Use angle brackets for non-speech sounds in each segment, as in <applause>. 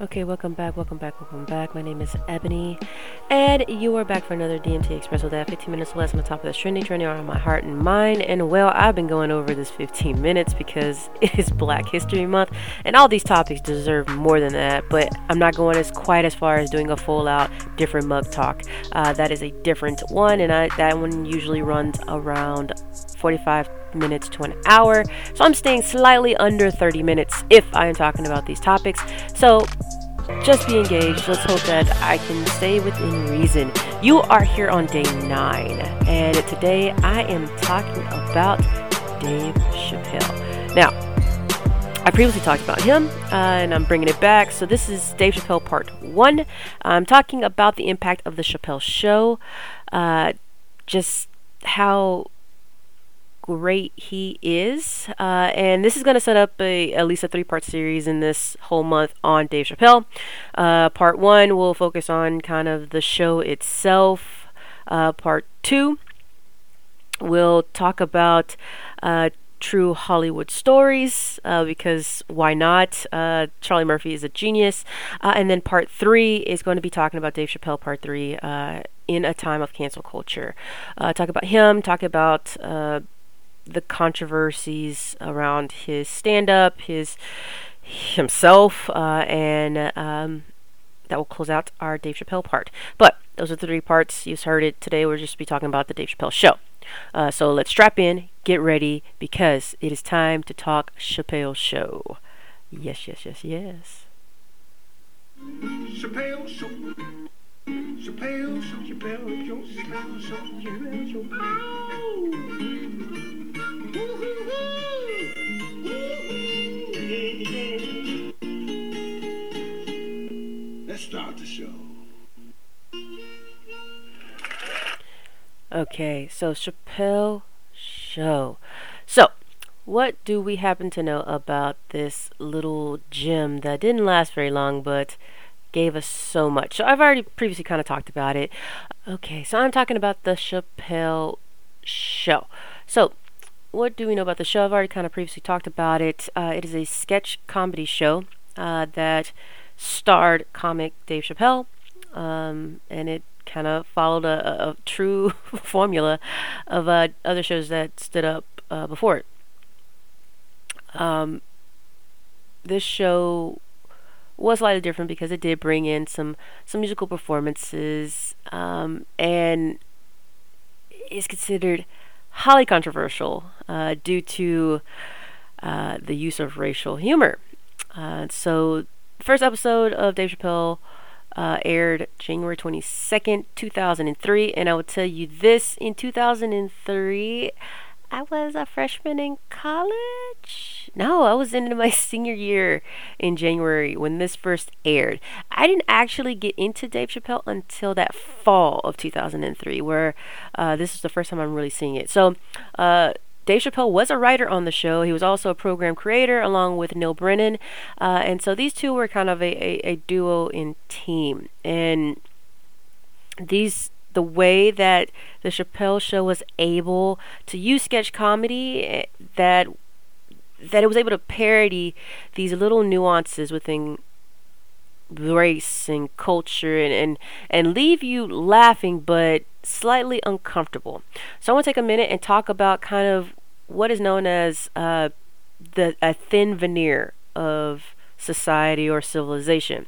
Okay, welcome back, welcome back, welcome back. My name is Ebony, and you are back for another DMT Express. With that 15 minutes less on the top of the trending, trending on my heart and mind. And well, I've been going over this 15 minutes because <laughs> it is Black History Month, and all these topics deserve more than that. But I'm not going as quite as far as doing a full out different mug talk. Uh, that is a different one, and I, that one usually runs around 45 minutes to an hour. So I'm staying slightly under 30 minutes if I am talking about these topics. So just be engaged. Let's hope that I can stay within reason. You are here on day nine, and today I am talking about Dave Chappelle. Now, I previously talked about him, uh, and I'm bringing it back. So this is Dave Chappelle Part One. I'm talking about the impact of the Chappelle Show, uh, just how great he is. Uh, and this is going to set up a, at least a three part series in this whole month on Dave Chappelle. Uh, part one will focus on kind of the show itself. Uh, part two will talk about uh, true Hollywood stories uh, because why not? Uh, Charlie Murphy is a genius. Uh, and then part three is going to be talking about Dave Chappelle, part three, uh, in a time of cancel culture. Uh, talk about him, talk about the controversies around his stand up, his himself, and um, that will close out our Dave Chappelle part. But those are the three parts. You've heard it today. We'll just be talking about the Dave Chappelle show. Uh, so let's strap in, get ready, because it is time to talk Chappelle show. Yes, yes, yes, yes. Chappelle Show. Chappelle Show. Chappelle Show. Chappelle Show. Chappelle Show. Ow! Woo-hoo-hoo! Let's start the show. Okay, so Chappelle show. So, what do we happen to know about this little gem that didn't last very long but gave us so much? So, I've already previously kind of talked about it. Okay, so I'm talking about the Chappelle show. So, what do we know about the show? I've already kind of previously talked about it. Uh, it is a sketch comedy show uh, that starred comic Dave Chappelle, um, and it kind of followed a, a, true <laughs> formula of uh, other shows that stood up uh, before it. Um, this show was slightly different because it did bring in some some musical performances um, and is considered highly controversial uh, due to uh, the use of racial humor. Uh, so, the first episode of Dave Chappelle uh, aired January 22nd, 2003. And I will tell you this in 2003, I was a freshman in college. No, I was into my <laughs> senior year in January when this first aired. I didn't actually get into Dave Chappelle until that fall of 2003, where uh, this is the first time I'm really seeing it. So, uh, Dave Chappelle was a writer on the show. He was also a program creator along with Neal Brennan. Uh, and so these two were kind of a, a, a duo in team. And these the way that the Chappelle show was able to use sketch comedy eh, that that it was able to parody these little nuances within race and culture and, and, and leave you laughing but slightly uncomfortable. So I want to take a minute and talk about kind of what is known as uh, the a thin veneer of society or civilization.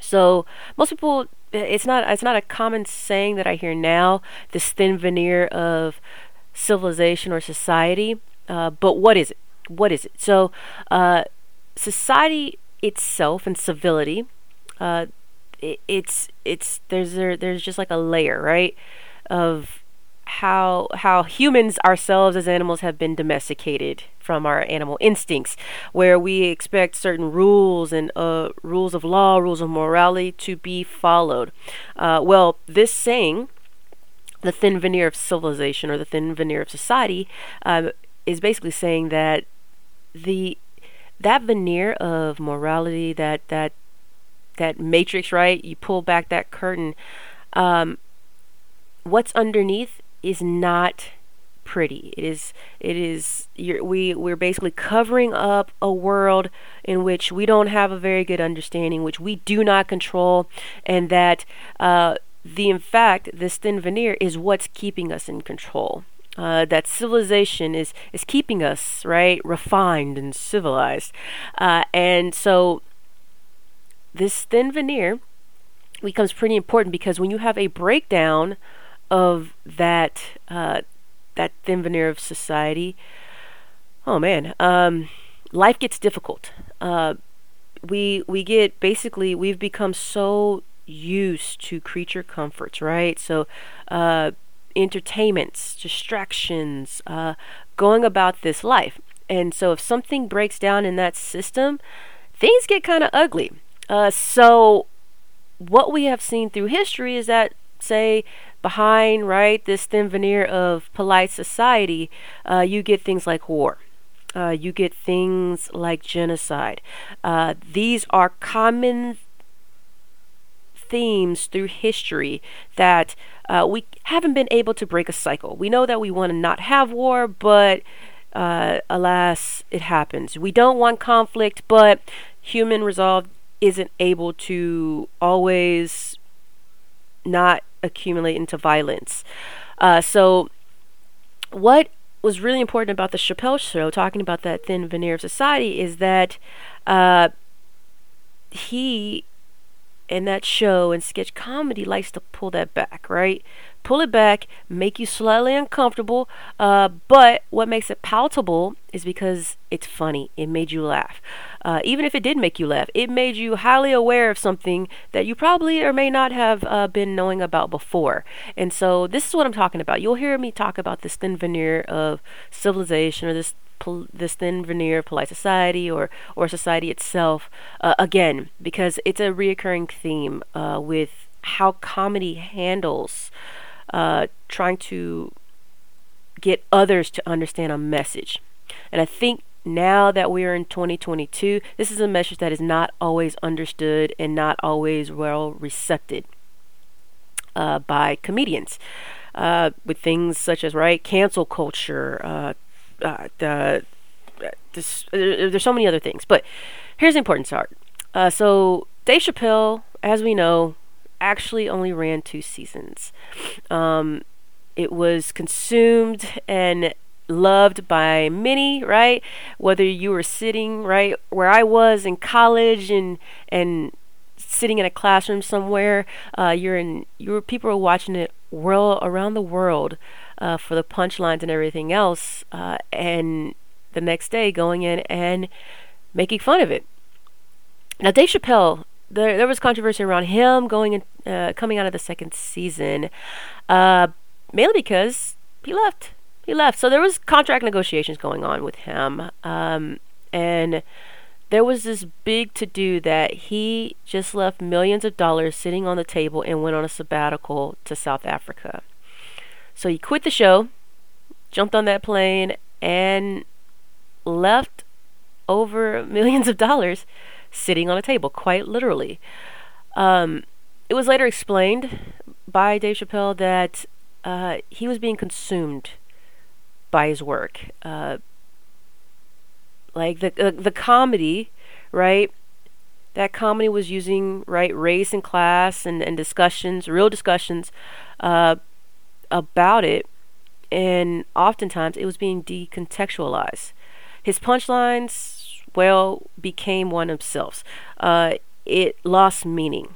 So most people, it's not it's not a common saying that I hear now. This thin veneer of civilization or society, uh, but what is it? What is it? So uh, society itself and civility, uh, it, it's it's there's there, there's just like a layer right of how how humans ourselves as animals have been domesticated from our animal instincts, where we expect certain rules and uh, rules of law, rules of morality to be followed. Uh, well, this saying, the thin veneer of civilization or the thin veneer of society, uh, is basically saying that the that veneer of morality, that that that matrix, right? You pull back that curtain. Um, what's underneath is not pretty. It is it is we we're basically covering up a world in which we don't have a very good understanding, which we do not control, and that uh, the in fact this thin veneer is what's keeping us in control. Uh, that civilization is is keeping us right refined and civilized, uh, and so this thin veneer becomes pretty important because when you have a breakdown of that uh, that thin veneer of society, oh man, um, life gets difficult. Uh, we we get basically we've become so used to creature comforts, right? So, uh, entertainments, distractions, uh, going about this life. And so, if something breaks down in that system, things get kind of ugly. Uh, so, what we have seen through history is that, say, behind right this thin veneer of polite society, uh, you get things like war. Uh, you get things like genocide. Uh, these are common themes through history that uh, we haven't been able to break a cycle. We know that we want to not have war, but uh, alas, it happens. We don't want conflict, but human resolve isn't able to always not accumulate into violence. Uh, so, what was really important about the Chappelle show, talking about that thin veneer of society, is that uh, he in that show and sketch comedy likes to pull that back, right? Pull it back, make you slightly uncomfortable, uh, but what makes it palatable is because it's funny. It made you laugh. Uh, even if it did make you laugh, it made you highly aware of something that you probably or may not have uh, been knowing about before. And so, this is what I'm talking about. You'll hear me talk about this thin veneer of civilization or this pol- this thin veneer of polite society or or society itself uh, again because it's a reoccurring theme uh, with how comedy handles uh, trying to get others to understand a message and i think now that we are in 2022 this is a message that is not always understood and not always well received uh, by comedians uh, with things such as right cancel culture, uh, uh, the this, uh, there's so many other things, but here's the important part. So Dave Chappelle, as we know, actually only ran two seasons. Um, it was consumed and loved by many, right? Whether you were sitting right where I was in college and and sitting in a classroom somewhere, uh, you're in you people are watching it world around the world uh, for the punchlines and everything else, uh, and the next day going in and making fun of it. Now, Dave Chappelle, there there was controversy around him going in, uh, coming out of the second season, uh, mainly because he left. He left, so there was contract negotiations going on with him, um, and there was this big to do that he just left millions of dollars sitting on the table and went on a sabbatical to South Africa. So he quit the show, jumped on that plane, and left over millions of dollars sitting on a table, quite literally. Um, it was later explained by Dave Chappelle that uh, he was being consumed by his work. Uh, like the uh, the comedy, right? That comedy was using right race and class and, and discussions, real discussions, uh, about it, and oftentimes it was being decontextualized. His punchlines, well, became one of. Uh, it lost meaning.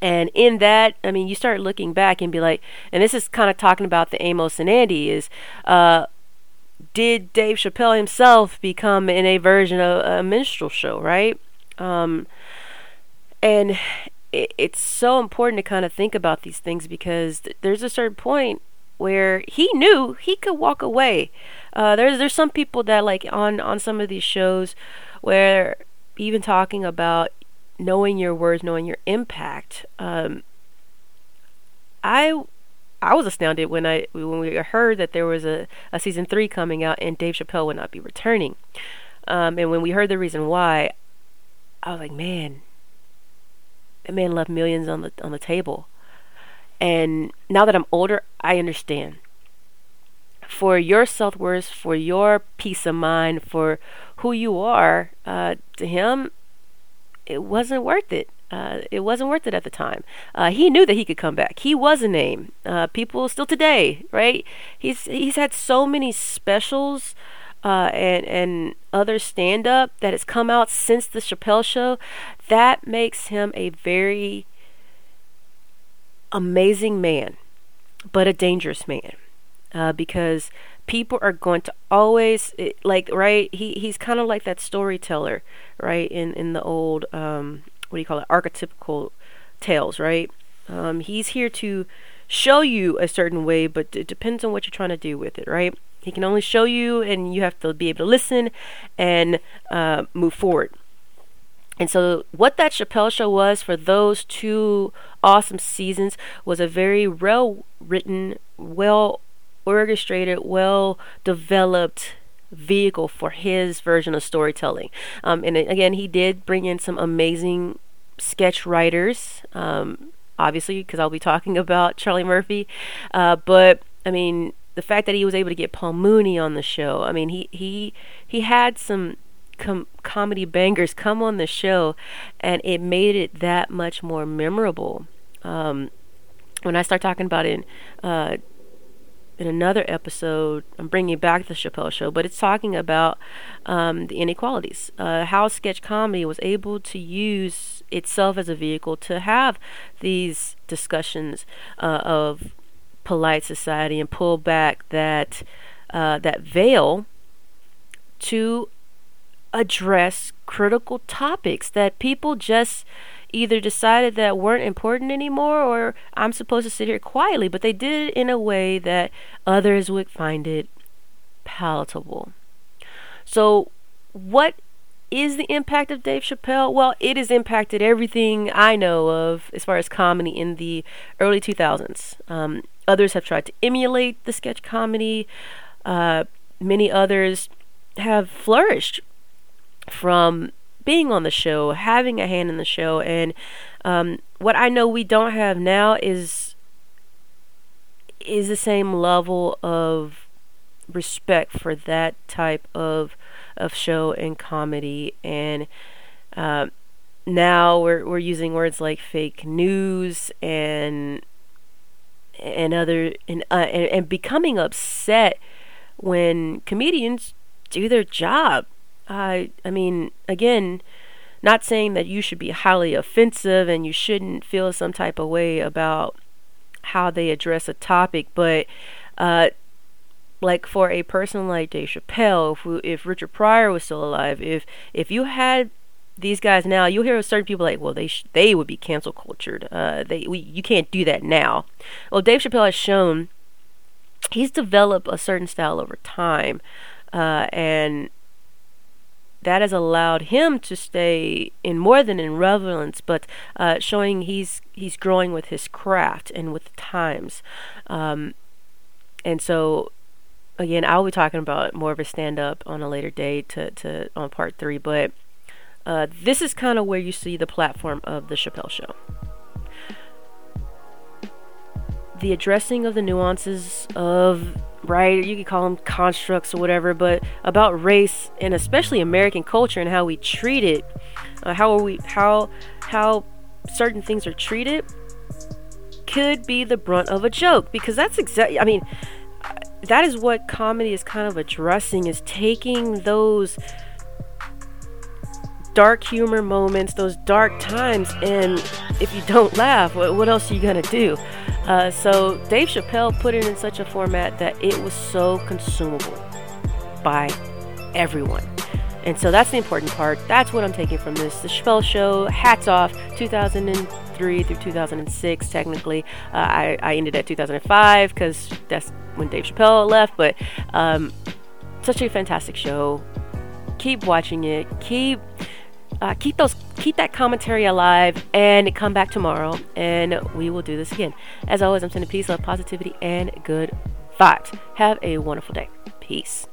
And in that, I mean, you start looking back and be like, and this is kind of talking about the Amos and Andy is, uh, did Dave Chappelle himself become in a version of a minstrel show, right? Um, and it, it's so important to kind of think about these things because th- there's a certain point where he knew he could walk away. Uh, there's there's some people that like on on some of these shows where even talking about knowing your words, knowing your impact. Um, I I was astounded when I when we heard that there was a, a season three coming out and Dave Chappelle would not be returning. Um, and when we heard the reason why, I was like, man, that man left millions on the on the table. And now that I'm older, I understand. For your self worth, for your peace of mind, for who you are, uh, to him, it wasn't worth it. Uh, it wasn't worth it at the time. Uh, he knew that he could come back. He was a name. Uh, people still today, right? He's he's had so many specials uh, and and other stand up that has come out since the Chappelle Show. That makes him a very amazing man, but a dangerous man uh, because people are going to always like right. He he's kind of like that storyteller, right? In in the old um, what do you call it? Archetypical tales, right? Um, he's here to show you a certain way, but it depends on what you're trying to do with it, right? He can only show you, and you have to be able to listen and uh, move forward. And so, what that Chappelle show was for those two awesome seasons was a very well written, well orchestrated, well developed vehicle for his version of storytelling. Um, and again, he did bring in some amazing sketch writers, um, obviously, because I'll be talking <laughs> about Charlie Murphy. Uh, but I mean, the fact that he was able to get Paul Mooney on the show, I mean, he he he had some com- comedy bangers come on the show, and it made it that much more memorable. Um, when I start talking about it, uh, in another episode, I'm bringing back the Chappelle Show, but it's talking about um, the inequalities, uh, how sketch comedy was able to use itself as a vehicle to have these discussions uh, of polite society and pull back that uh, that veil to address critical topics that people just either decided that weren't important anymore or I'm supposed to sit here quietly, but they did it in a way that others would find it palatable. So, what is the impact of Dave Chappelle? Well, it has impacted everything I know of as far as comedy in the early 2000s. Um, others have tried to emulate the sketch comedy. Uh, many others have flourished from being on the show, having a hand in the show, and um, what I know we don't have now is is the same level of respect for that type of of show and comedy. And uh, now we're we're using words like fake news and and other and, uh, and and becoming upset when comedians do their job I I mean, again, not saying that you should be highly offensive and you shouldn't feel some type of way about how they address a topic, but uh, like for a person like Dave Chappelle, if we, if Richard Pryor was still alive, if if you had these guys now, you'll hear certain people like, well, they sh- they would be cancel cultured. Uh, they we, you can't do that now. Well, Dave Chappelle has shown he's developed a certain style over time, uh, and that has allowed him to stay in more than in relevance, but uh, showing he's he's growing with his craft and with times. Um, and so, again, I'll be talking about more of a stand up on a later date to, to on part three, but uh, this is kind of where you see the platform of the Chappelle Show. The addressing of the nuances of right? You could call them constructs or whatever, but about race and especially American culture and how we treat it, uh, how are we, how, how certain things are treated, could be the brunt of a joke because that's exactly. I mean, that is what comedy is kind of addressing: is taking those dark humor moments, those dark times, and if you don't laugh, what, what else are you gonna do? Uh, so Dave Chappelle put it in such a format that it was so consumable by everyone. And so that's the important part. That's what I'm taking from this. The Chappelle Show, hats off, 2003 through 2006, technically. Uh, I, I ended at 2005 because that's when Dave Chappelle left, but um, such a fantastic show. Keep watching it. Keep uh, keep those keep that commentary alive and come back tomorrow and we will do this again. As always i'm sending peace love positivity and good vibes. Have a wonderful day. Peace